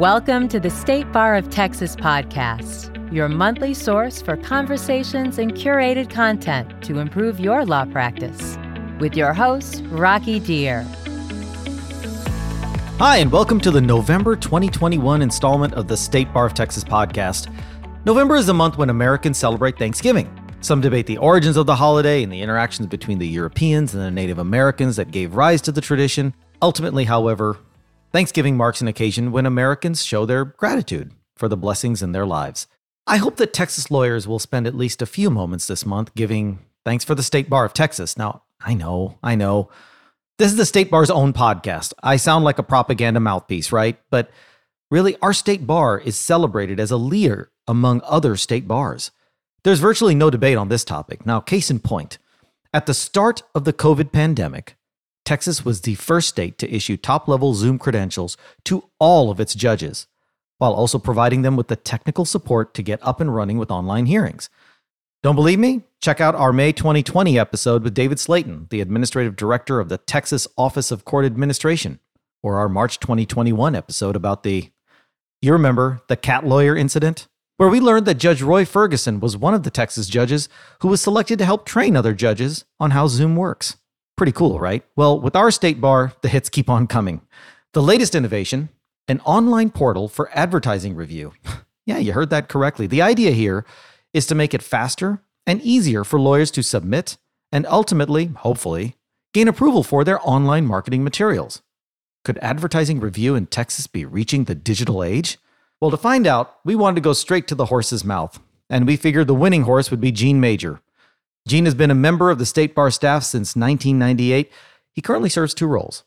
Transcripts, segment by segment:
Welcome to the State Bar of Texas podcast, your monthly source for conversations and curated content to improve your law practice. With your host, Rocky Dhir. Hi, and welcome to the November 2021 installment of the State Bar of Texas podcast. November is the month when Americans celebrate Thanksgiving. Some debate the origins of the holiday and the interactions between the Europeans and the Native Americans that gave rise to the tradition. Ultimately, however, Thanksgiving marks an occasion when Americans show their gratitude for the blessings in their lives. I hope that Texas lawyers will spend at least a few moments this month giving thanks for the State Bar of Texas. Now, I know, I know. This is the State Bar's own podcast. I sound like a propaganda mouthpiece, right? But really, our state bar is celebrated as a leader among other state bars. There's virtually no debate on this topic. Now, case in point, at the start of the COVID pandemic, Texas was the first state to issue top level Zoom credentials to all of its judges, while also providing them with the technical support to get up and running with online hearings. Don't believe me? Check out our May 2020 episode with David Slayton, the administrative director of the Texas Office of Court Administration, or our March 2021 episode about the, you remember, the cat lawyer incident? Where we learned that Judge Roy Ferguson was one of the Texas judges who was selected to help train other judges on how Zoom works. Pretty cool, right? Well, with our state bar, the hits keep on coming. The latest innovation an online portal for advertising review. yeah, you heard that correctly. The idea here is to make it faster and easier for lawyers to submit and ultimately, hopefully, gain approval for their online marketing materials. Could advertising review in Texas be reaching the digital age? Well, to find out, we wanted to go straight to the horse's mouth, and we figured the winning horse would be Gene Major, Gene has been a member of the State Bar staff since 1998. He currently serves two roles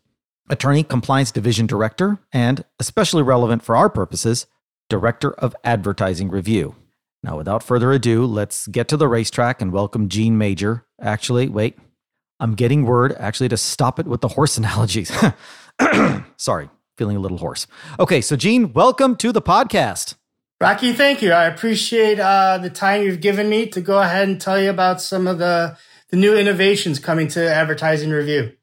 Attorney Compliance Division Director and, especially relevant for our purposes, Director of Advertising Review. Now, without further ado, let's get to the racetrack and welcome Gene Major. Actually, wait, I'm getting word actually to stop it with the horse analogies. Sorry, feeling a little hoarse. Okay, so Gene, welcome to the podcast. Rocky, thank you. I appreciate uh, the time you've given me to go ahead and tell you about some of the, the new innovations coming to advertising review.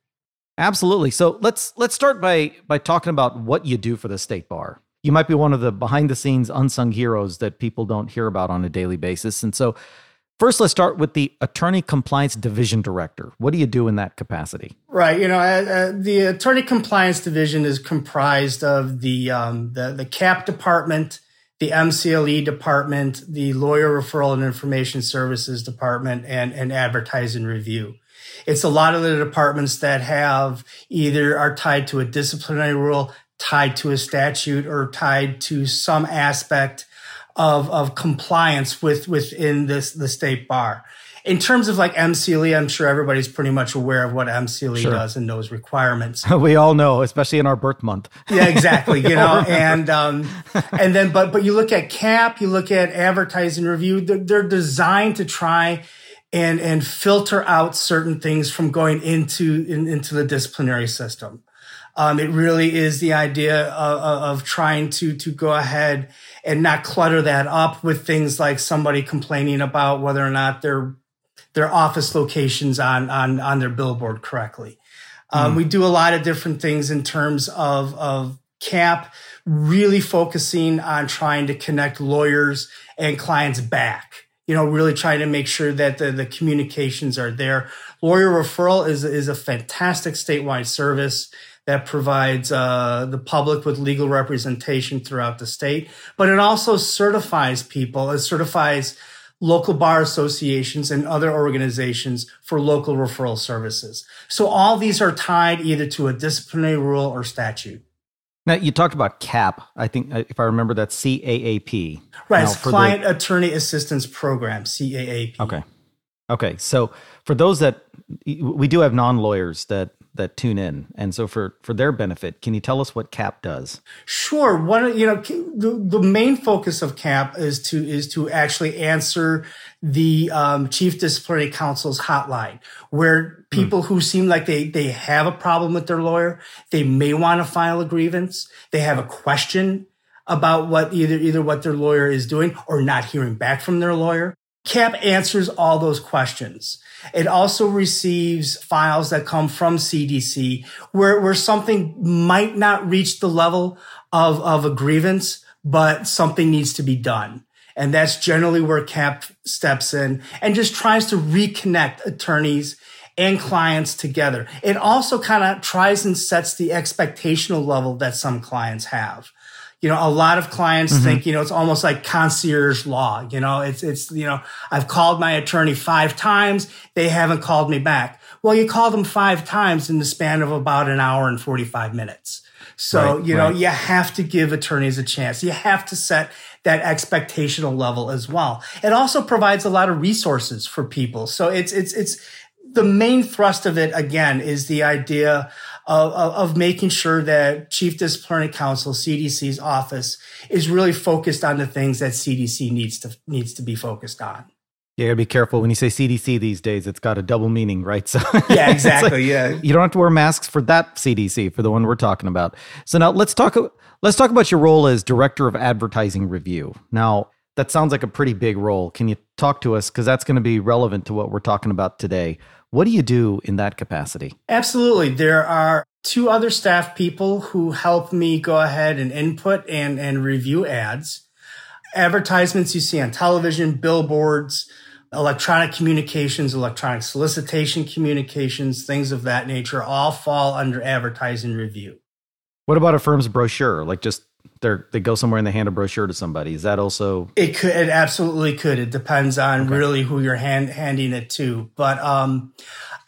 Absolutely. So let's let's start by by talking about what you do for the state bar. You might be one of the behind the scenes unsung heroes that people don't hear about on a daily basis. And so First, let's start with the Attorney Compliance Division Director. What do you do in that capacity? Right. You know, uh, uh, the Attorney Compliance Division is comprised of the um, the, the CAP department, the MCLE department, the lawyer referral and information services department, and, and advertising review. It's a lot of the departments that have either are tied to a disciplinary rule, tied to a statute, or tied to some aspect of, of compliance with within this the state bar in terms of like MCLE, I'm sure everybody's pretty much aware of what MCLE sure. does and those requirements. we all know, especially in our birth month. yeah, exactly. You know, and um, and then but but you look at CAP, you look at advertising review. They're, they're designed to try and and filter out certain things from going into in, into the disciplinary system. Um, it really is the idea of, of, trying to to go ahead and not clutter that up with things like somebody complaining about whether or not they're their office locations on on on their billboard correctly. Um, mm. We do a lot of different things in terms of of CAP, really focusing on trying to connect lawyers and clients back. You know, really trying to make sure that the, the communications are there. Lawyer referral is is a fantastic statewide service that provides uh, the public with legal representation throughout the state, but it also certifies people. It certifies local bar associations and other organizations for local referral services. So all these are tied either to a disciplinary rule or statute. Now you talked about CAP. I think uh, if I remember that's CAAP. Right, now, it's Client the... Attorney Assistance Program, CAAP. Okay. Okay. So for those that we do have non-lawyers that that tune in. And so for for their benefit, can you tell us what CAP does? Sure. One you know the, the main focus of CAP is to is to actually answer the um, Chief Disciplinary Counsel's hotline, where people mm. who seem like they they have a problem with their lawyer, they may want to file a grievance, they have a question about what either either what their lawyer is doing or not hearing back from their lawyer CAP answers all those questions. It also receives files that come from CDC where, where something might not reach the level of, of a grievance, but something needs to be done. And that's generally where CAP steps in and just tries to reconnect attorneys and clients together. It also kind of tries and sets the expectational level that some clients have. You know, a lot of clients mm-hmm. think, you know, it's almost like concierge law. You know, it's, it's, you know, I've called my attorney five times. They haven't called me back. Well, you called them five times in the span of about an hour and 45 minutes. So, right, you know, right. you have to give attorneys a chance. You have to set that expectational level as well. It also provides a lot of resources for people. So it's, it's, it's, the main thrust of it again is the idea of, of, making sure that Chief Disciplinary Counsel, CDC's office, is really focused on the things that CDC needs to needs to be focused on. Yeah, you gotta be careful when you say CDC these days. It's got a double meaning, right? So yeah, exactly. like, yeah, you don't have to wear masks for that CDC for the one we're talking about. So now let's talk. Let's talk about your role as director of advertising review. Now that sounds like a pretty big role. Can you talk to us because that's going to be relevant to what we're talking about today? What do you do in that capacity? Absolutely. There are two other staff people who help me go ahead and input and, and review ads. Advertisements you see on television, billboards, electronic communications, electronic solicitation communications, things of that nature all fall under advertising review. What about a firm's brochure? Like just they they go somewhere and they hand a brochure to somebody. Is that also? It could. It absolutely could. It depends on okay. really who you're hand, handing it to. But um,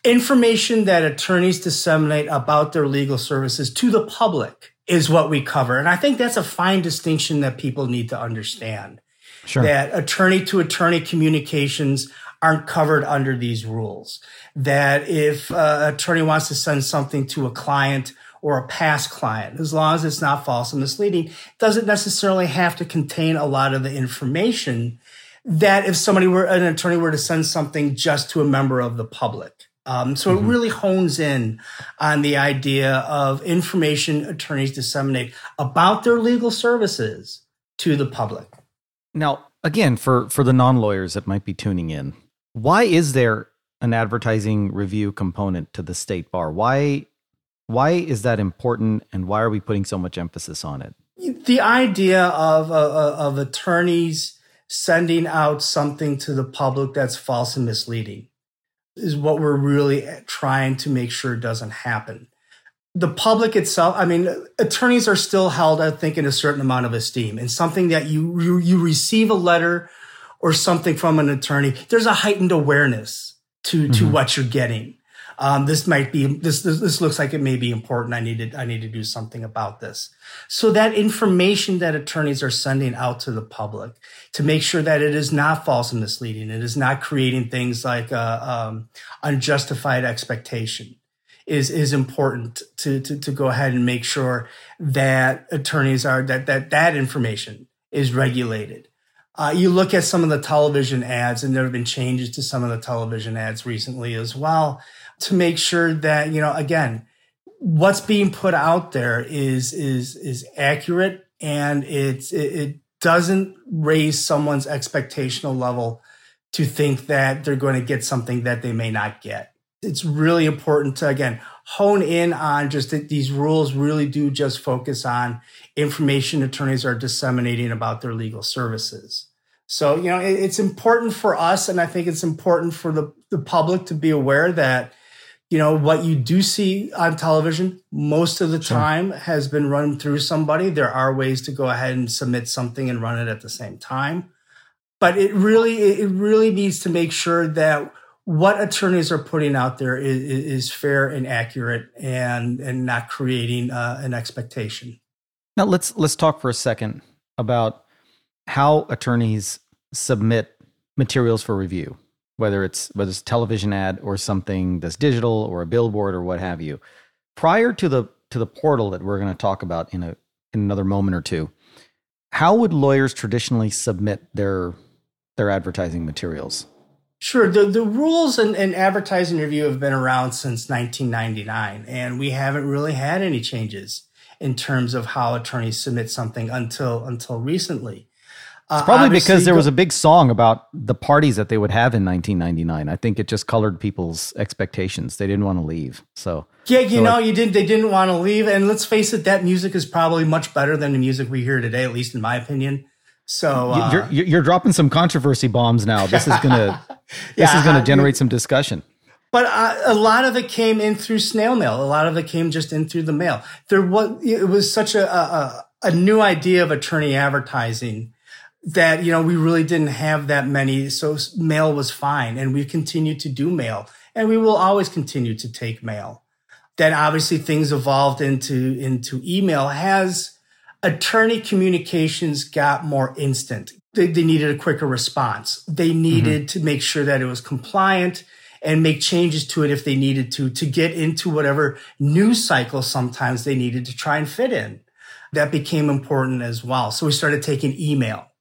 information that attorneys disseminate about their legal services to the public is what we cover, and I think that's a fine distinction that people need to understand. Sure. That attorney to attorney communications aren't covered under these rules. That if uh, an attorney wants to send something to a client or a past client, as long as it's not false and misleading, doesn't necessarily have to contain a lot of the information that if somebody were an attorney were to send something just to a member of the public. Um, so mm-hmm. it really hones in on the idea of information attorneys disseminate about their legal services to the public. Now, again, for for the non lawyers that might be tuning in, why is there an advertising review component to the state bar? Why why is that important and why are we putting so much emphasis on it? The idea of, uh, uh, of attorneys sending out something to the public that's false and misleading is what we're really trying to make sure doesn't happen. The public itself, I mean, attorneys are still held, I think, in a certain amount of esteem and something that you, you, you receive a letter or something from an attorney, there's a heightened awareness to, to mm-hmm. what you're getting um, this might be this, this this looks like it may be important. I need to I need to do something about this. So that information that attorneys are sending out to the public to make sure that it is not false and misleading, it is not creating things like uh, um, unjustified expectation is is important to, to to go ahead and make sure that attorneys are that that that information is regulated. Uh, you look at some of the television ads, and there have been changes to some of the television ads recently as well to make sure that, you know, again, what's being put out there is, is, is accurate and it's, it, it doesn't raise someone's expectational level to think that they're going to get something that they may not get. It's really important to, again, hone in on just that these rules really do just focus on information attorneys are disseminating about their legal services. So, you know, it's important for us, and I think it's important for the, the public to be aware that you know what you do see on television most of the sure. time has been run through somebody. There are ways to go ahead and submit something and run it at the same time. But it really it really needs to make sure that what attorneys are putting out there is, is fair and accurate and and not creating uh, an expectation. Now let's let's talk for a second about how attorneys submit materials for review whether it's whether it's a television ad or something that's digital or a billboard or what have you. Prior to the to the portal that we're going to talk about in a in another moment or two, how would lawyers traditionally submit their their advertising materials? Sure. The, the rules and, and advertising review have been around since 1999, and we haven't really had any changes in terms of how attorneys submit something until until recently. It's probably because there was a big song about the parties that they would have in 1999. I think it just colored people's expectations. They didn't want to leave. So yeah, you know, like, you didn't. They didn't want to leave. And let's face it, that music is probably much better than the music we hear today, at least in my opinion. So uh, you're, you're dropping some controversy bombs now. This is gonna yeah, this is gonna generate some discussion. But uh, a lot of it came in through snail mail. A lot of it came just in through the mail. There was it was such a a, a new idea of attorney advertising that, you know, we really didn't have that many. So mail was fine. And we continued to do mail and we will always continue to take mail. Then obviously things evolved into, into email has attorney communications got more instant. They, they needed a quicker response. They needed mm-hmm. to make sure that it was compliant and make changes to it if they needed to, to get into whatever news cycle sometimes they needed to try and fit in. That became important as well. So we started taking email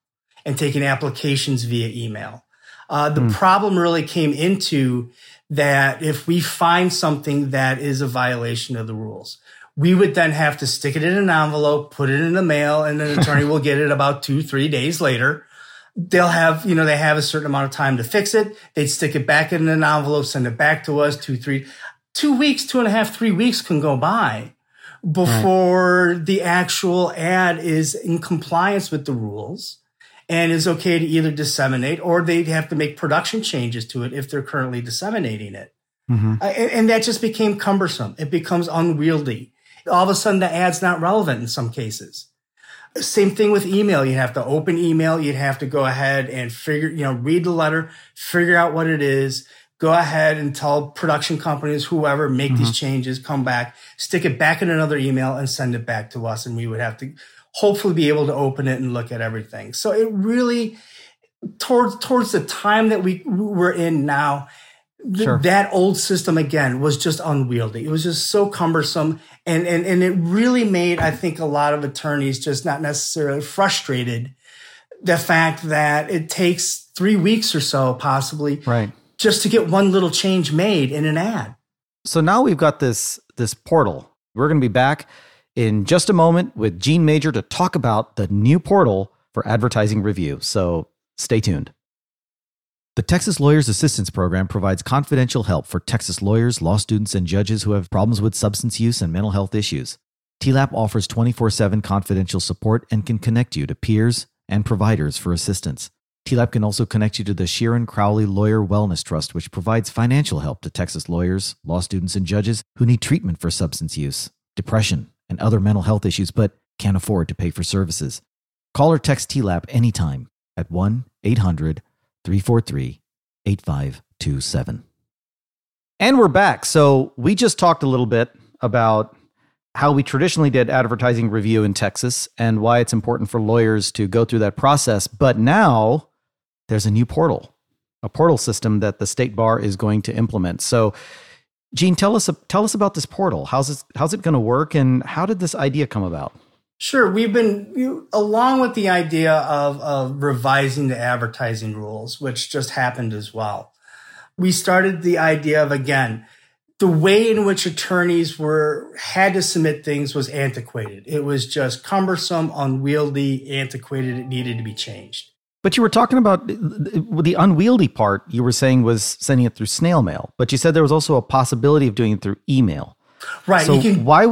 and taking applications via email. Uh, the mm. problem really came into that if we find something that is a violation of the rules, we would then have to stick it in an envelope, put it in the mail, and an attorney will get it about two, three days later. They'll have, you know, they have a certain amount of time to fix it. They'd stick it back in an envelope, send it back to us, two, three, two weeks, two and a half, three weeks can go by before right. the actual ad is in compliance with the rules and is okay to either disseminate or they have to make production changes to it if they're currently disseminating it. Mm-hmm. And, that just became cumbersome. It becomes unwieldy. All of a sudden, the ad's not relevant in some cases. Same thing with email. You'd have to open email. You'd have to go ahead and figure, you know, read the letter, figure out what it is, go ahead and tell production companies, whoever, make mm-hmm. these changes, come back, stick it back in another email and send it back to us. And we would have to hopefully be able to open it and look at everything. So it really towards towards the time that we we're in now, th- sure. that old system again was just unwieldy. It was just so cumbersome, and and and it really made I think a lot of attorneys just not necessarily frustrated. The fact that it takes three weeks or so, possibly, right, just to get one little change made in an ad. So now we've got this this portal. We're going to be back in just a moment with Gene Major to talk about the new portal for advertising review. So stay tuned. The Texas Lawyers Assistance Program provides confidential help for Texas lawyers, law students, and judges who have problems with substance use and mental health issues. TLAP offers 24 7 confidential support and can connect you to peers and providers for assistance. TLAP can also connect you to the Sheeran Crowley Lawyer Wellness Trust, which provides financial help to Texas lawyers, law students, and judges who need treatment for substance use, depression, and other mental health issues, but can't afford to pay for services. Call or text TLAP anytime at 1 800 343 8527. And we're back. So we just talked a little bit about how we traditionally did advertising review in Texas and why it's important for lawyers to go through that process. But now there's a new portal, a portal system that the state bar is going to implement. So Gene, tell us tell us about this portal. How's this, how's it going to work, and how did this idea come about? Sure, we've been along with the idea of, of revising the advertising rules, which just happened as well. We started the idea of again the way in which attorneys were had to submit things was antiquated. It was just cumbersome, unwieldy, antiquated. It needed to be changed. But you were talking about the unwieldy part. You were saying was sending it through snail mail, but you said there was also a possibility of doing it through email. Right. So can, why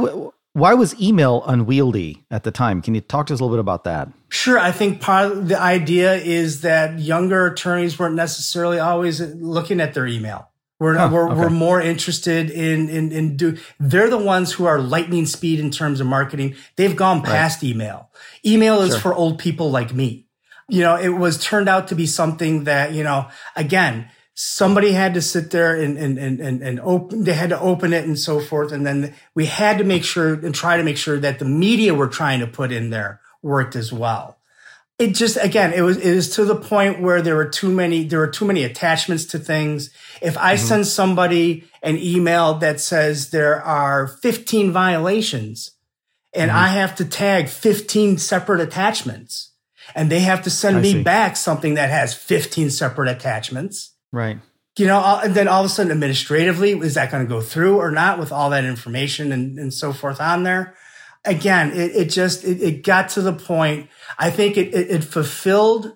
why was email unwieldy at the time? Can you talk to us a little bit about that? Sure. I think part of the idea is that younger attorneys weren't necessarily always looking at their email. We're, huh, we're, okay. we're more interested in, in, in do, they're the ones who are lightning speed in terms of marketing. They've gone past right. email. Email is sure. for old people like me you know, it was turned out to be something that, you know, again, somebody had to sit there and, and, and, and, and open, they had to open it and so forth. And then we had to make sure and try to make sure that the media we're trying to put in there worked as well. It just, again, it was, it was to the point where there were too many, there were too many attachments to things. If I mm-hmm. send somebody an email that says there are 15 violations and mm-hmm. I have to tag 15 separate attachments, and they have to send I me see. back something that has 15 separate attachments. Right. You know, and then all of a sudden administratively, is that going to go through or not with all that information and, and so forth on there? again, it, it just, it, it, got to the point. I think it, it, it fulfilled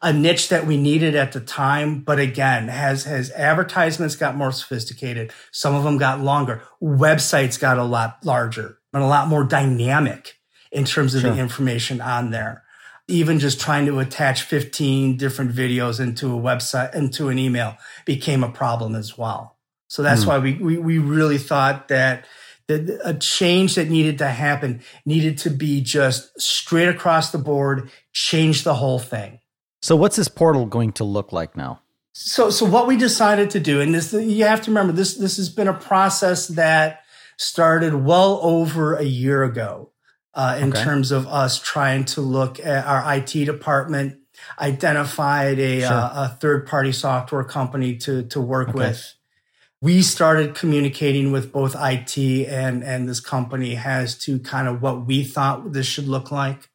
a niche that we needed at the time. But again, as, as advertisements got more sophisticated, some of them got longer, websites got a lot larger and a lot more dynamic in terms of sure. the information on there. Even just trying to attach 15 different videos into a website, into an email became a problem as well. So that's mm. why we, we, we really thought that that a change that needed to happen needed to be just straight across the board, change the whole thing. So what's this portal going to look like now? So so what we decided to do, and this you have to remember this this has been a process that started well over a year ago uh, in okay. terms of us trying to look at our IT department, identified a, sure. uh, a third party software company to to work okay. with we started communicating with both IT and and this company as to kind of what we thought this should look like.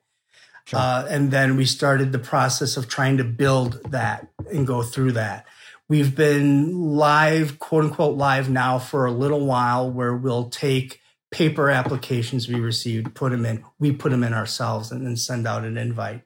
Sure. Uh, and then we started the process of trying to build that and go through that. We've been live, quote unquote, live now for a little while where we'll take paper applications we received, put them in, we put them in ourselves and then send out an invite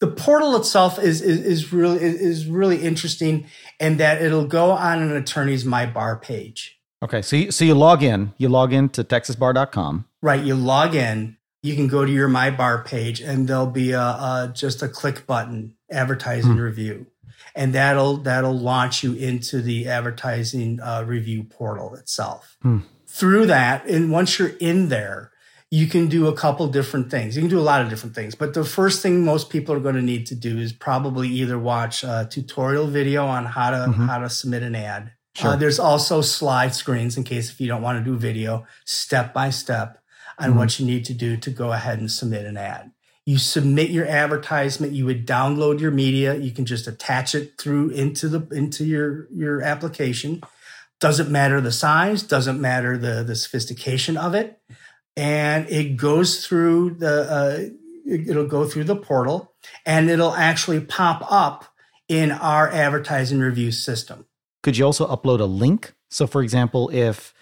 the portal itself is, is, is really is really interesting in that it'll go on an attorney's my bar page. Okay, so you, so you log in, you log in to texasbar.com. Right, you log in, you can go to your my bar page and there'll be a, a just a click button advertising hmm. review. And that'll that'll launch you into the advertising uh, review portal itself. Hmm. Through that, and once you're in there, you can do a couple different things. You can do a lot of different things, but the first thing most people are going to need to do is probably either watch a tutorial video on how to mm-hmm. how to submit an ad. Sure. Uh, there's also slide screens in case if you don't want to do video, step by step on mm-hmm. what you need to do to go ahead and submit an ad. You submit your advertisement, you would download your media, you can just attach it through into the into your your application. Doesn't matter the size, doesn't matter the the sophistication of it and it goes through the uh, it'll go through the portal and it'll actually pop up in our advertising review system. Could you also upload a link? So for example, if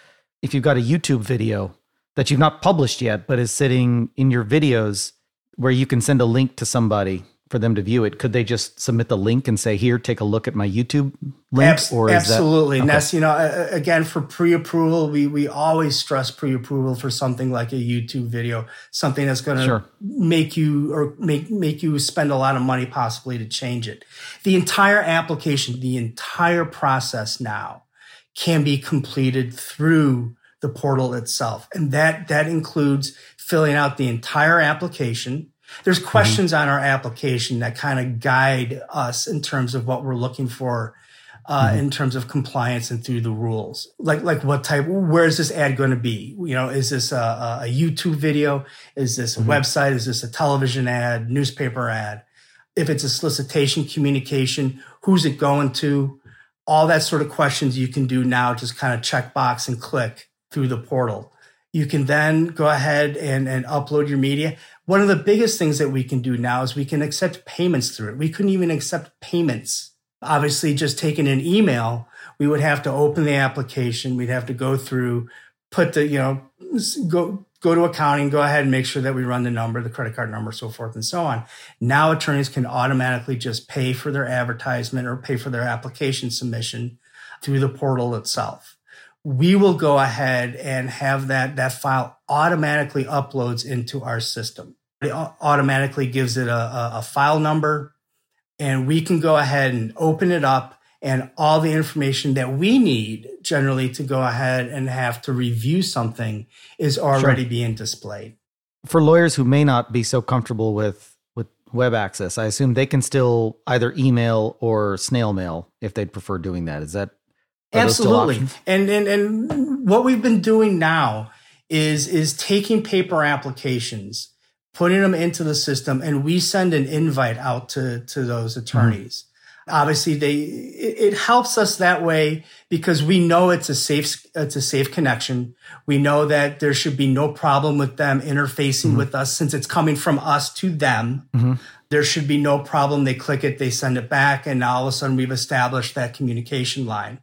if you've got a YouTube video that you've not published yet but is sitting in your videos where you can send a link to somebody for them to view it, could they just submit the link and say, "Here, take a look at my YouTube link"? Or absolutely, that, okay. Ness. You know, again, for pre-approval, we we always stress pre-approval for something like a YouTube video, something that's going to sure. make you or make make you spend a lot of money possibly to change it. The entire application, the entire process now, can be completed through the portal itself, and that that includes filling out the entire application there's mm-hmm. questions mm-hmm. on our application that kind of guide us in terms of what we're looking for uh, mm-hmm. in terms of compliance and through the rules. Like, like what type, where is this ad going to be? You know, is this a, a YouTube video? Is this a mm-hmm. website? Is this a television ad, newspaper ad? If it's a solicitation communication, who's it going to? All that sort of questions you can do now, just kind of check box and click through the portal. You can then go ahead and, and upload your media. One of the biggest things that we can do now is we can accept payments through it. We couldn't even accept payments. Obviously, just taking an email, we would have to open the application. We'd have to go through, put the, you know, go, go to accounting, go ahead and make sure that we run the number, the credit card number, so forth and so on. Now attorneys can automatically just pay for their advertisement or pay for their application submission through the portal itself we will go ahead and have that, that file automatically uploads into our system. It automatically gives it a, a, a file number and we can go ahead and open it up and all the information that we need generally to go ahead and have to review something is already sure. being displayed. For lawyers who may not be so comfortable with with web access, I assume they can still either email or snail mail if they'd prefer doing that. Is that Absolutely. And, and and what we've been doing now is is taking paper applications, putting them into the system, and we send an invite out to to those mm-hmm. attorneys. Mm-hmm. Obviously, they it, it, helps us that way because we know it's a safe it's a safe connection. We know that there should be no problem with them interfacing mm-hmm. with us since it's coming from us to them. Mm-hmm. There should be no problem. They click it, they send it back, and all of a sudden we've established that communication line.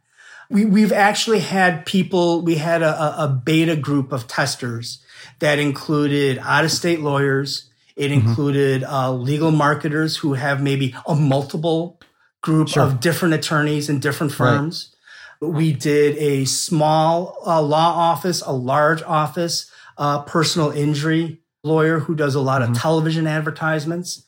We, we've actually had people, we had a, a beta group of testers that included out of state lawyers. It mm-hmm. included uh, legal marketers who have maybe a multiple group sure. of different attorneys in different firms. Right. We did a small uh, law office, a large office, uh, personal injury lawyer who does a lot mm-hmm. of television advertisements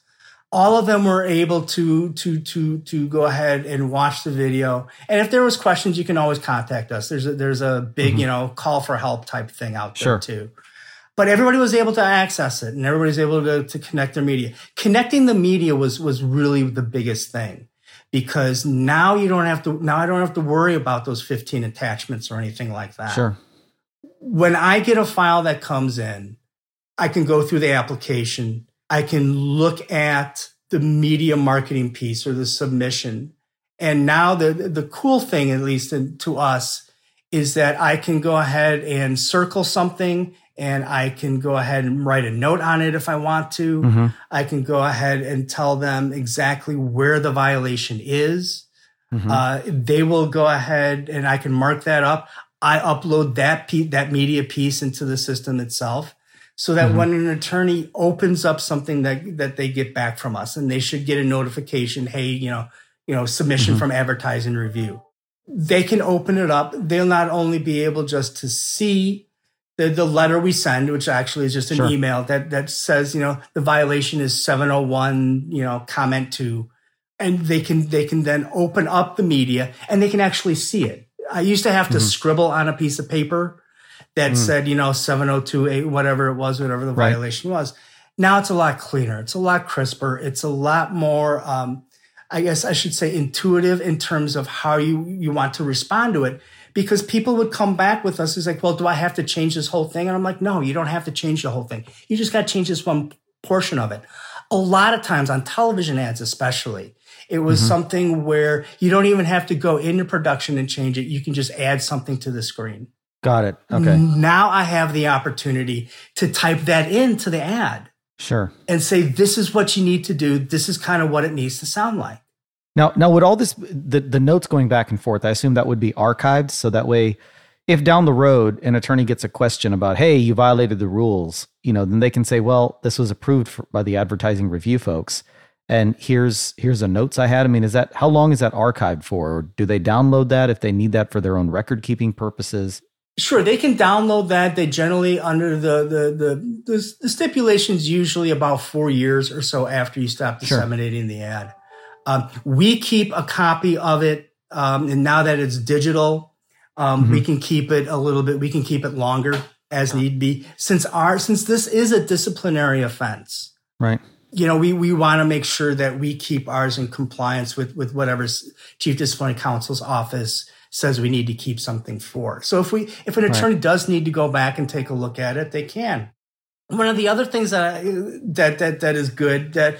all of them were able to to to to go ahead and watch the video. And if there was questions you can always contact us. There's a there's a big mm-hmm. you know call for help type thing out there sure. too. But everybody was able to access it and everybody was able to, to connect their media. Connecting the media was was really the biggest thing because now you don't have to now i don't have to worry about those 15 attachments or anything like that. Sure. When i get a file that comes in i can go through the application I can look at the media marketing piece or the submission. And now the, the cool thing, at least to us, is that I can go ahead and circle something and I can go ahead and write a note on it if I want to. Mm-hmm. I can go ahead and tell them exactly where the violation is. Mm-hmm. Uh, they will go ahead and I can mark that up. I upload that pe- that media piece into the system itself so that mm-hmm. when an attorney opens up something that that they get back from us and they should get a notification hey you know you know submission mm-hmm. from advertising review they can open it up they'll not only be able just to see the, the letter we send which actually is just an sure. email that that says you know the violation is 701 you know comment to and they can they can then open up the media and they can actually see it i used to have to mm-hmm. scribble on a piece of paper that mm. said, you know, 7028, whatever it was, whatever the right. violation was. Now it's a lot cleaner. It's a lot crisper. It's a lot more, um, I guess I should say intuitive in terms of how you, you want to respond to it. Because people would come back with us. It's like, well, do I have to change this whole thing? And I'm like, no, you don't have to change the whole thing. You just got to change this one portion of it. A lot of times on television ads, especially, it was mm-hmm. something where you don't even have to go into production and change it. You can just add something to the screen. Got it. Okay. Now I have the opportunity to type that into the ad. Sure. And say, this is what you need to do. This is kind of what it needs to sound like. Now, now, would all this the the notes going back and forth? I assume that would be archived, so that way, if down the road an attorney gets a question about, hey, you violated the rules, you know, then they can say, well, this was approved for, by the advertising review folks, and here's here's the notes I had. I mean, is that how long is that archived for? Or do they download that if they need that for their own record keeping purposes? Sure, they can download that. They generally under the the the, the, the stipulations usually about four years or so after you stop disseminating sure. the ad. Um, we keep a copy of it, um, and now that it's digital, um, mm-hmm. we can keep it a little bit. We can keep it longer as need be. Since our since this is a disciplinary offense, right? You know, we we want to make sure that we keep ours in compliance with with whatever chief disciplinary counsel's office says we need to keep something for. So if we if an attorney right. does need to go back and take a look at it, they can. One of the other things that that that that is good that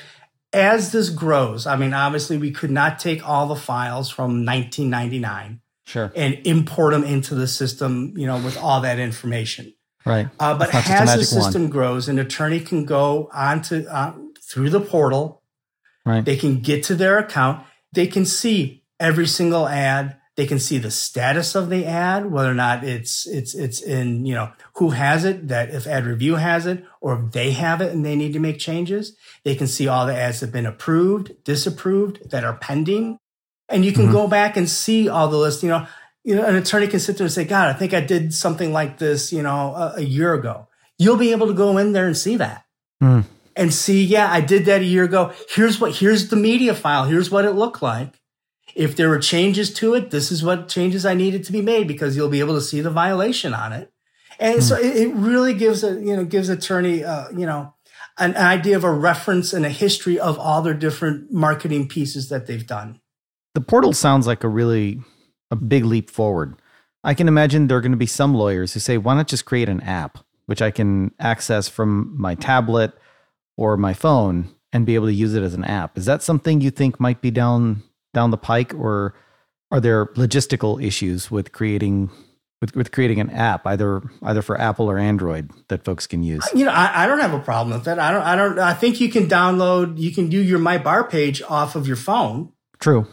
as this grows, I mean, obviously we could not take all the files from 1999 sure. and import them into the system, you know, with all that information. Right. Uh, but as the system one. grows, an attorney can go onto uh, through the portal. Right. They can get to their account. They can see every single ad they can see the status of the ad, whether or not it's it's it's in you know who has it. That if ad review has it, or if they have it and they need to make changes, they can see all the ads that have been approved, disapproved, that are pending, and you can mm-hmm. go back and see all the list. You know, you know, an attorney can sit there and say, "God, I think I did something like this, you know, a, a year ago." You'll be able to go in there and see that. Mm. And see, yeah, I did that a year ago. Here's what, here's the media file. Here's what it looked like if there were changes to it, this is what changes I needed to be made because you'll be able to see the violation on it. And hmm. so it, it, really gives a, you know, gives attorney, uh, you know, an, an idea of a reference and a history of all their different marketing pieces that they've done. The portal sounds like a really a big leap forward. I can imagine there are going to be some lawyers who say, why not just create an app which I can access from my tablet or my phone and be able to use it as an app? Is that something you think might be down down the pike, or are there logistical issues with creating with, with creating an app either either for Apple or Android that folks can use? You know, I, I don't have a problem with that. I don't. I don't. I think you can download. You can do your My Bar page off of your phone. True.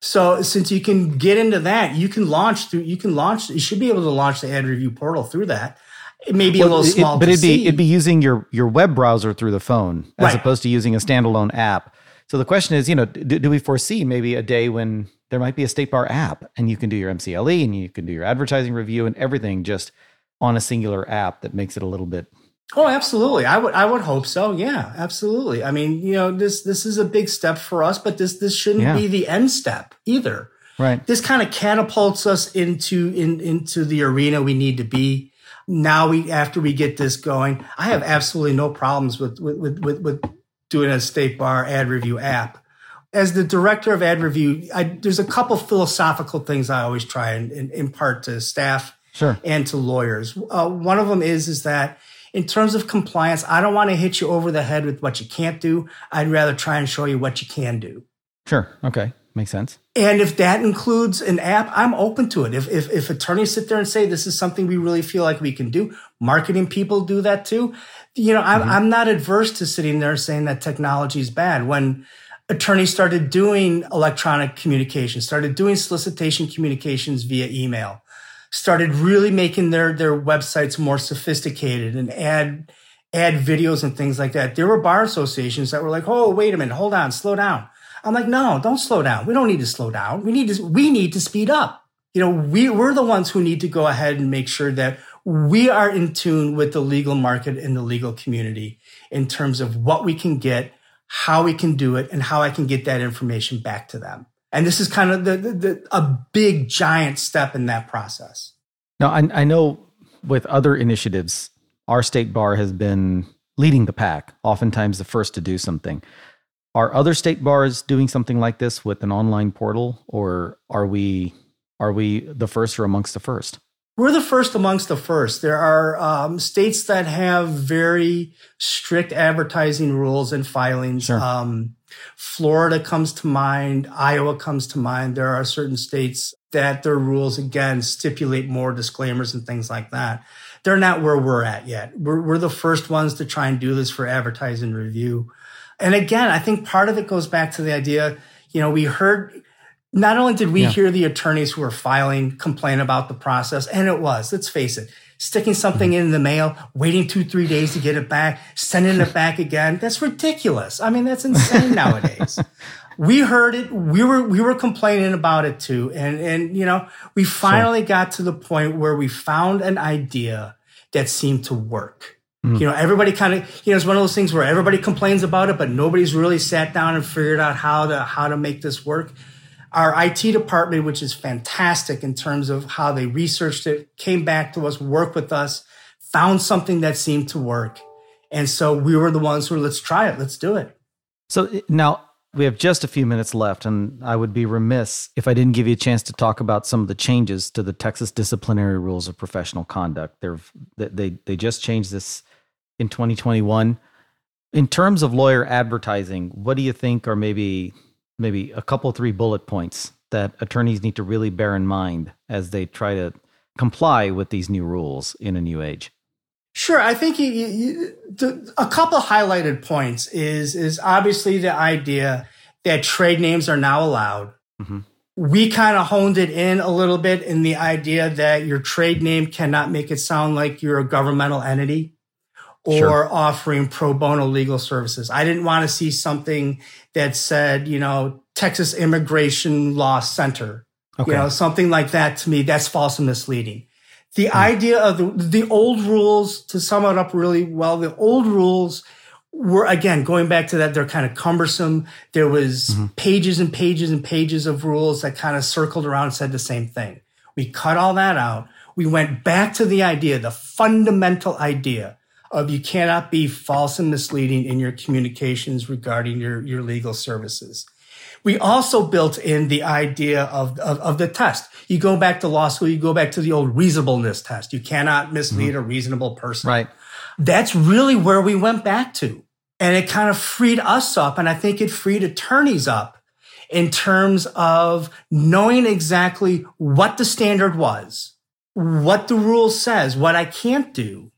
So since you can get into that, you can launch through. You can launch. You should be able to launch the ad review portal through that. It may be well, a little small, it, but it'd see. be it'd be using your your web browser through the phone as right. opposed to using a standalone app. So the question is, you know, do, do we foresee maybe a day when there might be a state bar app and you can do your MCLE and you can do your advertising review and everything just on a singular app that makes it a little bit Oh, absolutely. I would I would hope so. Yeah, absolutely. I mean, you know, this this is a big step for us, but this this shouldn't yeah. be the end step either. Right. This kind of catapults us into in into the arena we need to be. Now we after we get this going, I have absolutely no problems with with with, with doing a state bar ad review app. As the director of ad review, I, there's a couple philosophical things I always try and, and impart to staff sure. and to lawyers. Uh, one of them is is that in terms of compliance, I don't want to hit you over the head with what you can't do. I'd rather try and show you what you can do. Sure. Okay. Makes sense. And if that includes an app, I'm open to it. If, if, if attorneys sit there and say this is something we really feel like we can do, marketing people do that too. You know, I'm, mm-hmm. I'm not adverse to sitting there saying that technology is bad. When attorneys started doing electronic communication, started doing solicitation communications via email, started really making their their websites more sophisticated and add add videos and things like that. There were bar associations that were like, "Oh, wait a minute, hold on, slow down." I'm like, "No, don't slow down. We don't need to slow down. We need to we need to speed up." You know, we we're the ones who need to go ahead and make sure that we are in tune with the legal market and the legal community in terms of what we can get, how we can do it, and how I can get that information back to them. And this is kind of the, the, the, a big, giant step in that process. Now, I, I know with other initiatives, our state bar has been leading the pack, oftentimes the first to do something. Are other state bars doing something like this with an online portal, or are we are we the first or amongst the first? We're the first amongst the first. There are um, states that have very strict advertising rules and filings. Sure. Um, Florida comes to mind. Iowa comes to mind. There are certain states that their rules again stipulate more disclaimers and things like that. They're not where we're at yet. We're, we're the first ones to try and do this for advertising review. And again, I think part of it goes back to the idea, you know, we heard not only did we yeah. hear the attorneys who were filing complain about the process, and it was, let's face it, sticking something mm-hmm. in the mail, waiting two, three days to get it back, sending it back again. That's ridiculous. I mean, that's insane nowadays. We heard it. We were, we were complaining about it too. And, and, you know, we finally sure. got to the point where we found an idea that seemed to work. Mm. You know, everybody kind of, you know, it's one of those things where everybody complains about it, but nobody's really sat down and figured out how to, how to make this work. Our IT department, which is fantastic in terms of how they researched it, came back to us, worked with us, found something that seemed to work. And so we were the ones who were, let's try it, let's do it. So now we have just a few minutes left, and I would be remiss if I didn't give you a chance to talk about some of the changes to the Texas disciplinary rules of professional conduct. They're, they they just changed this in 2021. In terms of lawyer advertising, what do you think are maybe maybe a couple three bullet points that attorneys need to really bear in mind as they try to comply with these new rules in a new age? Sure, I think you, you, the, a couple highlighted points is is obviously the idea that trade names are now allowed. Mm-hmm. We kind of honed it in a little bit in the idea that your trade name cannot make it sound like you're a governmental entity or sure. offering pro bono legal services. I didn't want to see something that said, you know, Texas Immigration Law Center, okay. you know, something like that to me, that's false and misleading. The mm. idea of the, the old rules, to sum it up really well, the old rules were again going back to that they're kind of cumbersome there was mm-hmm. pages and pages and pages of rules that kind of circled around and said the same thing we cut all that out we went back to the idea the fundamental idea of you cannot be false and misleading in your communications regarding your, your legal services. We also built in the idea of, of, of, the test. You go back to law school, you go back to the old reasonableness test. You cannot mislead mm-hmm. a reasonable person. Right. That's really where we went back to. And it kind of freed us up. And I think it freed attorneys up in terms of knowing exactly what the standard was, what the rule says, what I can't do,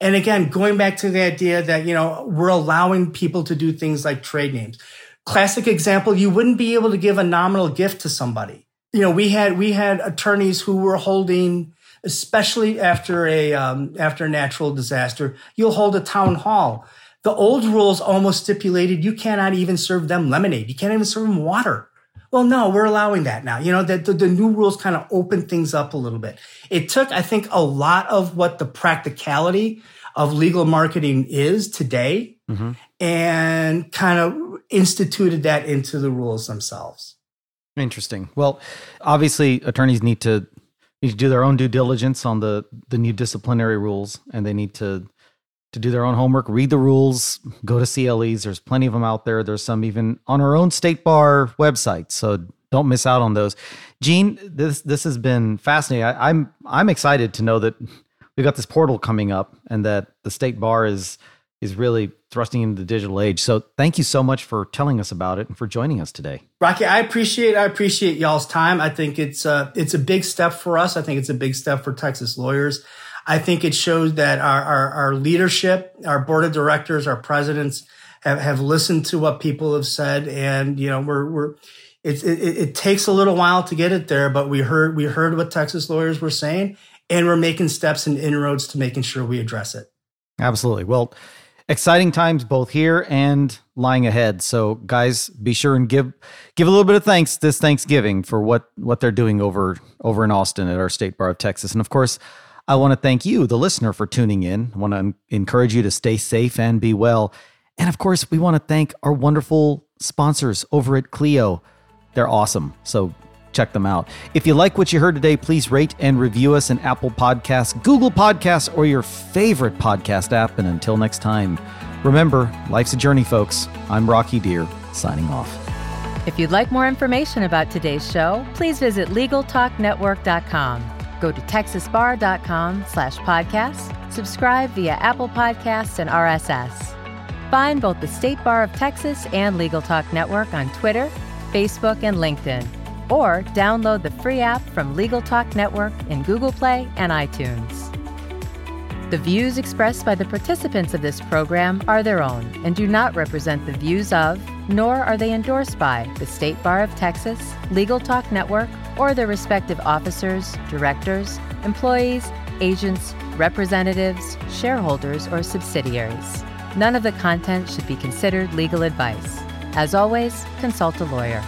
and again, going back to the idea that, you know, we're allowing people to do things like trade names. classic example, you wouldn't be able to give a nominal gift to somebody. You know, we had we had attorneys who were holding, especially after a um, after a natural disaster, you'll hold a town hall. The old rules almost stipulated you cannot even serve them lemonade. You can't even serve them water. Well, no, we're allowing that now. You know, that the, the new rules kind of open things up a little bit. It took, I think, a lot of what the practicality of legal marketing is today mm-hmm. and kind of instituted that into the rules themselves. Interesting. Well, obviously, attorneys need to need to do their own due diligence on the the new disciplinary rules, and they need to to do their own homework, read the rules, go to CLEs. There's plenty of them out there. There's some even on our own state bar website. So don't miss out on those. Gene, this this has been fascinating. I, I'm I'm excited to know that we've got this portal coming up and that the state bar is is really thrusting into the digital age. So thank you so much for telling us about it and for joining us today. Rocky, I appreciate I appreciate y'all's time. I think it's uh it's a big step for us. I think it's a big step for Texas lawyers. I think it shows that our, our, our leadership, our board of directors, our presidents have, have listened to what people have said. And, you know, we're, we're, it, it, it takes a little while to get it there, but we heard, we heard what Texas lawyers were saying and we're making steps and inroads to making sure we address it. Absolutely. Well, exciting times both here and lying ahead. So guys, be sure and give give a little bit of thanks this Thanksgiving for what what they're doing over over in Austin at our State Bar of Texas. And of course, I want to thank you, the listener, for tuning in. I want to encourage you to stay safe and be well. And of course, we want to thank our wonderful sponsors over at Clio. They're awesome. So check them out. If you like what you heard today, please rate and review us in Apple Podcasts, Google Podcasts, or your favorite podcast app. And until next time, remember, life's a journey, folks. I'm Rocky Dhir, signing off. If you'd like more information about today's show, please visit LegalTalkNetwork.com. Go to texasbar.com slash podcast, subscribe via Apple Podcasts and RSS. Find both the State Bar of Texas and Legal Talk Network on Twitter, Facebook, and LinkedIn, or download the free app from Legal Talk Network in Google Play and iTunes. The views expressed by the participants of this program are their own and do not represent the views of, nor are they endorsed by, the State Bar of Texas, Legal Talk Network, or their respective officers, directors, employees, agents, representatives, shareholders, or subsidiaries. None of the content should be considered legal advice. As always, consult a lawyer.